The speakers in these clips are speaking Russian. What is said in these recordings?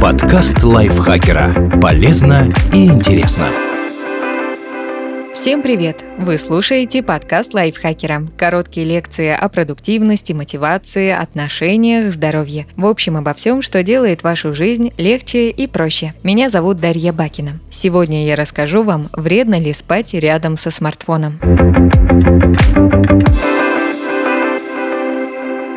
Подкаст лайфхакера. Полезно и интересно. Всем привет! Вы слушаете подкаст лайфхакера. Короткие лекции о продуктивности, мотивации, отношениях, здоровье. В общем, обо всем, что делает вашу жизнь легче и проще. Меня зовут Дарья Бакина. Сегодня я расскажу вам, вредно ли спать рядом со смартфоном.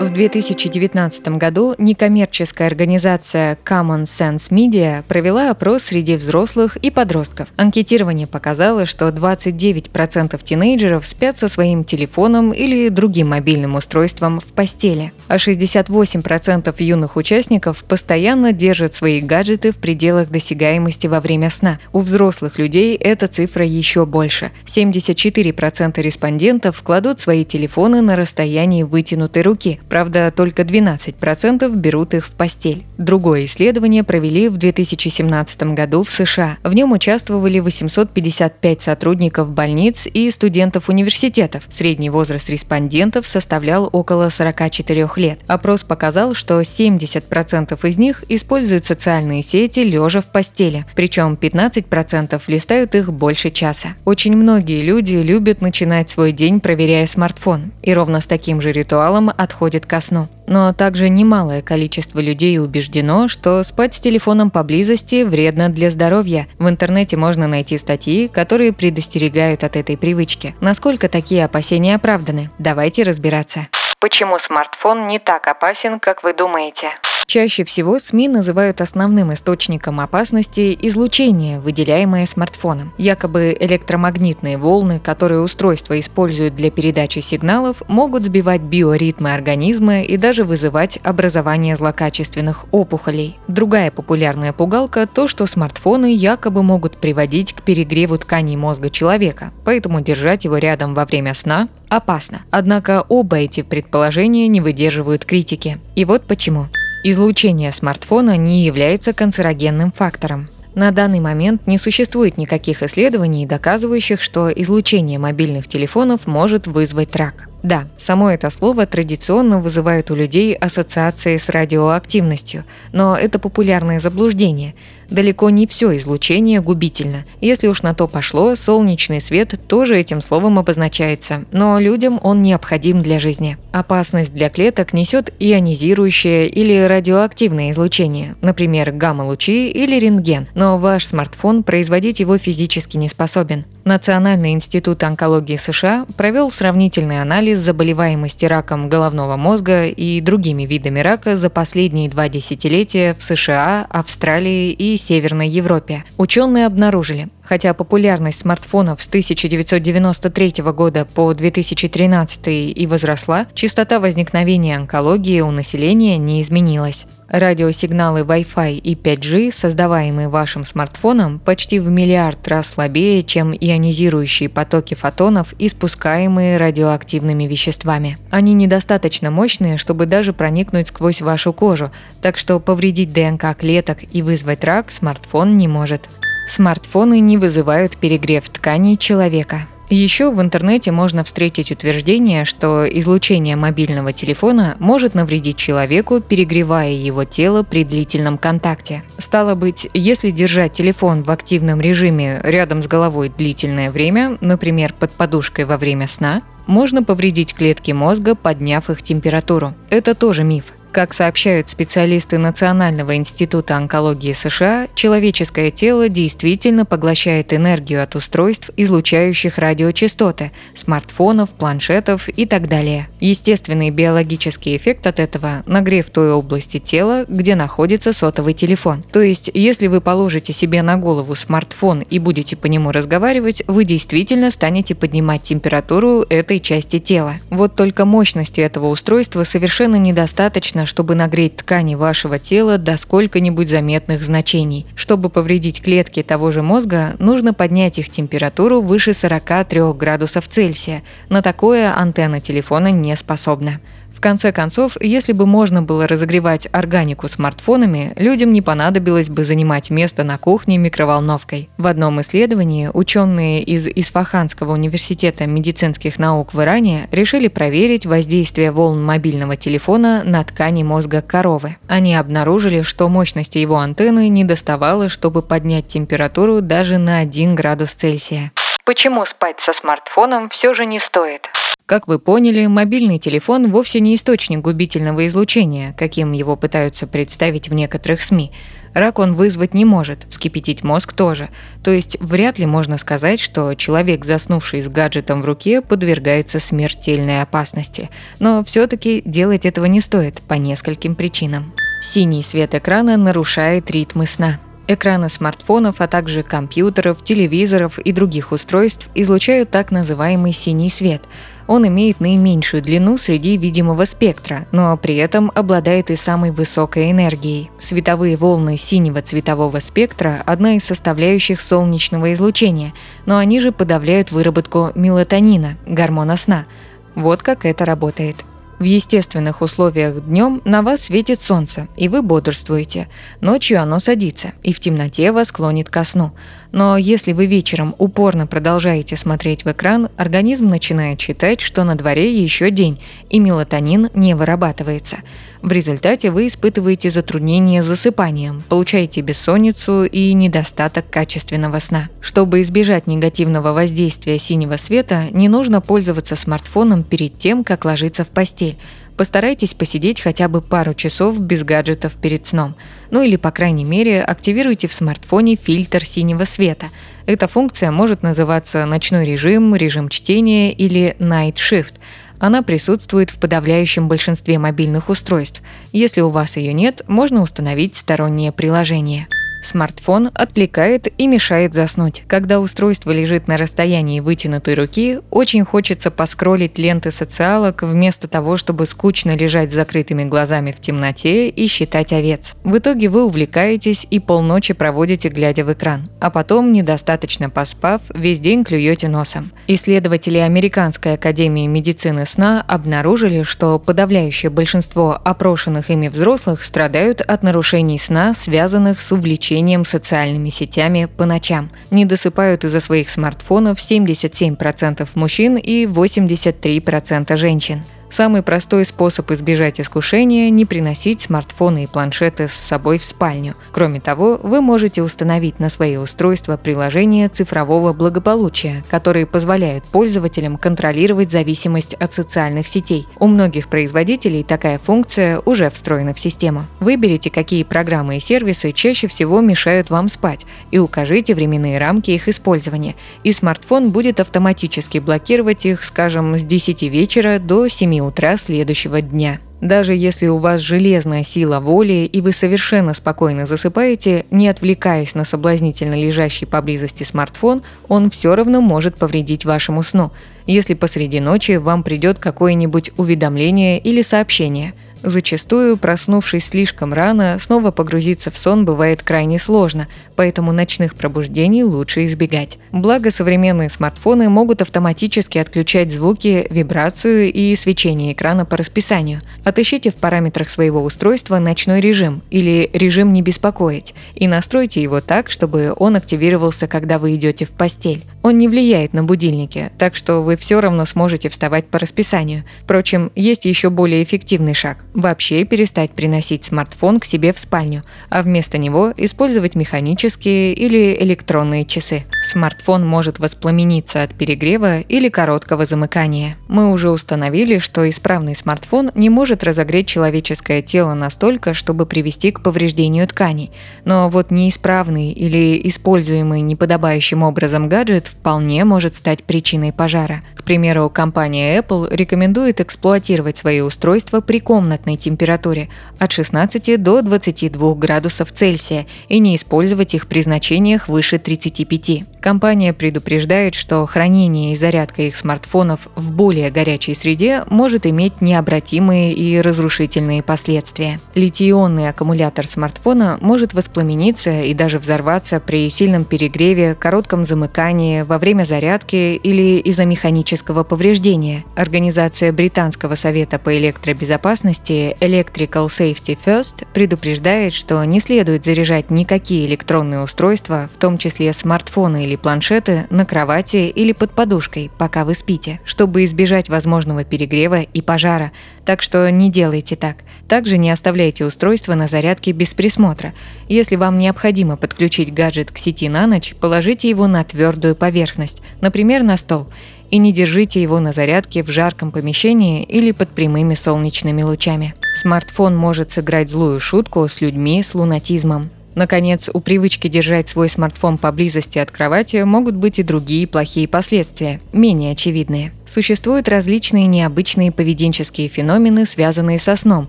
В 2019 году некоммерческая организация Common Sense Media провела опрос среди взрослых и подростков. Анкетирование показало, что 29% тинейджеров спят со своим телефоном или другим мобильным устройством в постели, а 68% юных участников постоянно держат свои гаджеты в пределах досягаемости во время сна. У взрослых людей эта цифра еще больше. 74% респондентов кладут свои телефоны на расстоянии вытянутой руки, Правда, только 12% берут их в постель. Другое исследование провели в 2017 году в США. В нем участвовали 855 сотрудников больниц и студентов университетов. Средний возраст респондентов составлял около 44 лет. Опрос показал, что 70% из них используют социальные сети лежа в постели, причем 15% листают их больше часа. Очень многие люди любят начинать свой день, проверяя смартфон, и ровно с таким же ритуалом отходят приходит ко сну. Но также немалое количество людей убеждено, что спать с телефоном поблизости вредно для здоровья. В интернете можно найти статьи, которые предостерегают от этой привычки. Насколько такие опасения оправданы? Давайте разбираться. Почему смартфон не так опасен, как вы думаете? Чаще всего СМИ называют основным источником опасности излучение, выделяемое смартфоном. Якобы электромагнитные волны, которые устройство используют для передачи сигналов, могут сбивать биоритмы организма и даже вызывать образование злокачественных опухолей. Другая популярная пугалка – то, что смартфоны якобы могут приводить к перегреву тканей мозга человека, поэтому держать его рядом во время сна опасно. Однако оба эти предположения не выдерживают критики. И вот почему. Излучение смартфона не является канцерогенным фактором. На данный момент не существует никаких исследований, доказывающих, что излучение мобильных телефонов может вызвать рак. Да, само это слово традиционно вызывает у людей ассоциации с радиоактивностью, но это популярное заблуждение. Далеко не все излучение губительно. Если уж на то пошло, солнечный свет тоже этим словом обозначается, но людям он необходим для жизни. Опасность для клеток несет ионизирующее или радиоактивное излучение, например, гамма-лучи или рентген, но ваш смартфон производить его физически не способен. Национальный институт онкологии США провел сравнительный анализ заболеваемости раком головного мозга и другими видами рака за последние два десятилетия в США, Австралии и Северной Европе. Ученые обнаружили, хотя популярность смартфонов с 1993 года по 2013 и возросла, частота возникновения онкологии у населения не изменилась. Радиосигналы Wi-Fi и 5G, создаваемые вашим смартфоном, почти в миллиард раз слабее, чем ионизирующие потоки фотонов, испускаемые радиоактивными веществами. Они недостаточно мощные, чтобы даже проникнуть сквозь вашу кожу, так что повредить ДНК клеток и вызвать рак смартфон не может. Смартфоны не вызывают перегрев тканей человека. Еще в интернете можно встретить утверждение, что излучение мобильного телефона может навредить человеку, перегревая его тело при длительном контакте. Стало быть, если держать телефон в активном режиме рядом с головой длительное время, например, под подушкой во время сна, можно повредить клетки мозга, подняв их температуру. Это тоже миф. Как сообщают специалисты Национального института онкологии США, человеческое тело действительно поглощает энергию от устройств, излучающих радиочастоты, смартфонов, планшетов и так далее. Естественный биологический эффект от этого – нагрев той области тела, где находится сотовый телефон. То есть, если вы положите себе на голову смартфон и будете по нему разговаривать, вы действительно станете поднимать температуру этой части тела. Вот только мощности этого устройства совершенно недостаточно достаточно, чтобы нагреть ткани вашего тела до сколько-нибудь заметных значений. Чтобы повредить клетки того же мозга, нужно поднять их температуру выше 43 градусов Цельсия. На такое антенна телефона не способна. В конце концов, если бы можно было разогревать органику смартфонами, людям не понадобилось бы занимать место на кухне микроволновкой. В одном исследовании ученые из Исфаханского университета медицинских наук в Иране решили проверить воздействие волн мобильного телефона на ткани мозга коровы. Они обнаружили, что мощности его антенны не доставало, чтобы поднять температуру даже на 1 градус Цельсия. Почему спать со смартфоном все же не стоит? Как вы поняли, мобильный телефон вовсе не источник губительного излучения, каким его пытаются представить в некоторых СМИ. Рак он вызвать не может, вскипятить мозг тоже. То есть вряд ли можно сказать, что человек, заснувший с гаджетом в руке, подвергается смертельной опасности. Но все-таки делать этого не стоит по нескольким причинам. Синий свет экрана нарушает ритмы сна. Экраны смартфонов, а также компьютеров, телевизоров и других устройств излучают так называемый синий свет – он имеет наименьшую длину среди видимого спектра, но при этом обладает и самой высокой энергией. Световые волны синего цветового спектра – одна из составляющих солнечного излучения, но они же подавляют выработку мелатонина, гормона сна. Вот как это работает. В естественных условиях днем на вас светит солнце, и вы бодрствуете. Ночью оно садится, и в темноте вас клонит ко сну. Но если вы вечером упорно продолжаете смотреть в экран, организм начинает считать, что на дворе еще день, и мелатонин не вырабатывается. В результате вы испытываете затруднения с засыпанием, получаете бессонницу и недостаток качественного сна. Чтобы избежать негативного воздействия синего света, не нужно пользоваться смартфоном перед тем, как ложиться в постель. Постарайтесь посидеть хотя бы пару часов без гаджетов перед сном. Ну или, по крайней мере, активируйте в смартфоне фильтр синего света. Эта функция может называться ночной режим, режим чтения или Night Shift. Она присутствует в подавляющем большинстве мобильных устройств. Если у вас ее нет, можно установить стороннее приложение. Смартфон отвлекает и мешает заснуть. Когда устройство лежит на расстоянии вытянутой руки, очень хочется поскролить ленты социалок вместо того, чтобы скучно лежать с закрытыми глазами в темноте и считать овец. В итоге вы увлекаетесь и полночи проводите, глядя в экран. А потом, недостаточно поспав, весь день клюете носом. Исследователи Американской академии медицины сна обнаружили, что подавляющее большинство опрошенных ими взрослых страдают от нарушений сна, связанных с увлечением увлечением социальными сетями по ночам. Не досыпают из-за своих смартфонов 77% мужчин и 83% женщин. Самый простой способ избежать искушения – не приносить смартфоны и планшеты с собой в спальню. Кроме того, вы можете установить на свои устройства приложения цифрового благополучия, которые позволяют пользователям контролировать зависимость от социальных сетей. У многих производителей такая функция уже встроена в систему. Выберите, какие программы и сервисы чаще всего мешают вам спать, и укажите временные рамки их использования. И смартфон будет автоматически блокировать их, скажем, с 10 вечера до 7 утра следующего дня. Даже если у вас железная сила воли и вы совершенно спокойно засыпаете, не отвлекаясь на соблазнительно лежащий поблизости смартфон, он все равно может повредить вашему сну, если посреди ночи вам придет какое-нибудь уведомление или сообщение – Зачастую, проснувшись слишком рано, снова погрузиться в сон бывает крайне сложно, поэтому ночных пробуждений лучше избегать. Благо, современные смартфоны могут автоматически отключать звуки, вибрацию и свечение экрана по расписанию. Отыщите в параметрах своего устройства ночной режим или режим «не беспокоить» и настройте его так, чтобы он активировался, когда вы идете в постель. Он не влияет на будильники, так что вы все равно сможете вставать по расписанию. Впрочем, есть еще более эффективный шаг – вообще перестать приносить смартфон к себе в спальню, а вместо него использовать механические или электронные часы. Смартфон может воспламениться от перегрева или короткого замыкания. Мы уже установили, что исправный смартфон не может разогреть человеческое тело настолько, чтобы привести к повреждению тканей. Но вот неисправный или используемый неподобающим образом гаджет вполне может стать причиной пожара. К примеру, компания Apple рекомендует эксплуатировать свои устройства при комнатной комнатной температуре от 16 до 22 градусов Цельсия и не использовать их при значениях выше 35. Компания предупреждает, что хранение и зарядка их смартфонов в более горячей среде может иметь необратимые и разрушительные последствия. Литий-ионный аккумулятор смартфона может воспламениться и даже взорваться при сильном перегреве, коротком замыкании, во время зарядки или из-за механического повреждения. Организация Британского совета по электробезопасности Electrical Safety First предупреждает, что не следует заряжать никакие электронные устройства, в том числе смартфоны или планшеты, на кровати или под подушкой, пока вы спите, чтобы избежать возможного перегрева и пожара. Так что не делайте так. Также не оставляйте устройство на зарядке без присмотра. Если вам необходимо подключить гаджет к сети на ночь, положите его на твердую поверхность, например, на стол и не держите его на зарядке в жарком помещении или под прямыми солнечными лучами. Смартфон может сыграть злую шутку с людьми с лунатизмом. Наконец, у привычки держать свой смартфон поблизости от кровати могут быть и другие плохие последствия, менее очевидные. Существуют различные необычные поведенческие феномены, связанные со сном,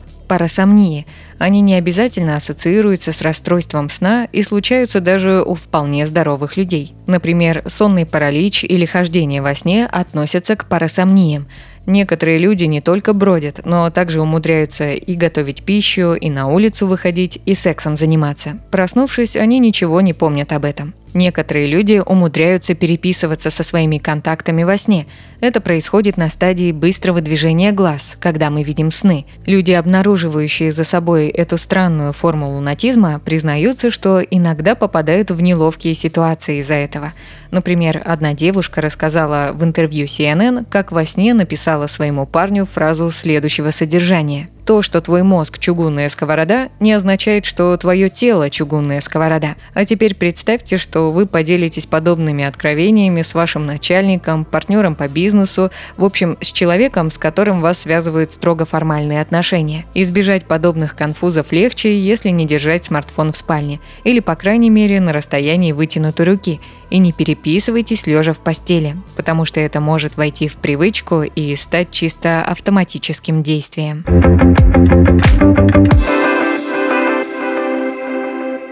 парасомнии. Они не обязательно ассоциируются с расстройством сна и случаются даже у вполне здоровых людей. Например, сонный паралич или хождение во сне относятся к парасомниям – Некоторые люди не только бродят, но также умудряются и готовить пищу, и на улицу выходить, и сексом заниматься. Проснувшись, они ничего не помнят об этом. Некоторые люди умудряются переписываться со своими контактами во сне. Это происходит на стадии быстрого движения глаз, когда мы видим сны. Люди, обнаруживающие за собой эту странную форму лунатизма, признаются, что иногда попадают в неловкие ситуации из-за этого. Например, одна девушка рассказала в интервью CNN, как во сне написала своему парню фразу следующего содержания – то, что твой мозг – чугунная сковорода, не означает, что твое тело – чугунная сковорода. А теперь представьте, что вы поделитесь подобными откровениями с вашим начальником, партнером по бизнесу, в общем, с человеком, с которым вас связывают строго формальные отношения. Избежать подобных конфузов легче, если не держать смартфон в спальне, или, по крайней мере, на расстоянии вытянутой руки – и не переписывайтесь лежа в постели, потому что это может войти в привычку и стать чисто автоматическим действием.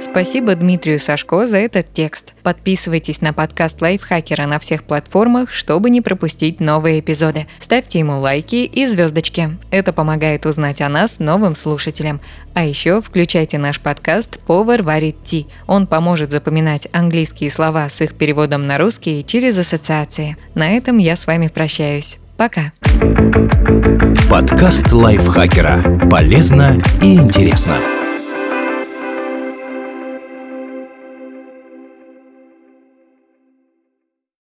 Спасибо Дмитрию Сашко за этот текст. Подписывайтесь на подкаст Лайфхакера на всех платформах, чтобы не пропустить новые эпизоды. Ставьте ему лайки и звездочки. Это помогает узнать о нас новым слушателям. А еще включайте наш подкаст «Повар варит ти». Он поможет запоминать английские слова с их переводом на русский через ассоциации. На этом я с вами прощаюсь. Пока. Подкаст Лайфхакера. Полезно и интересно.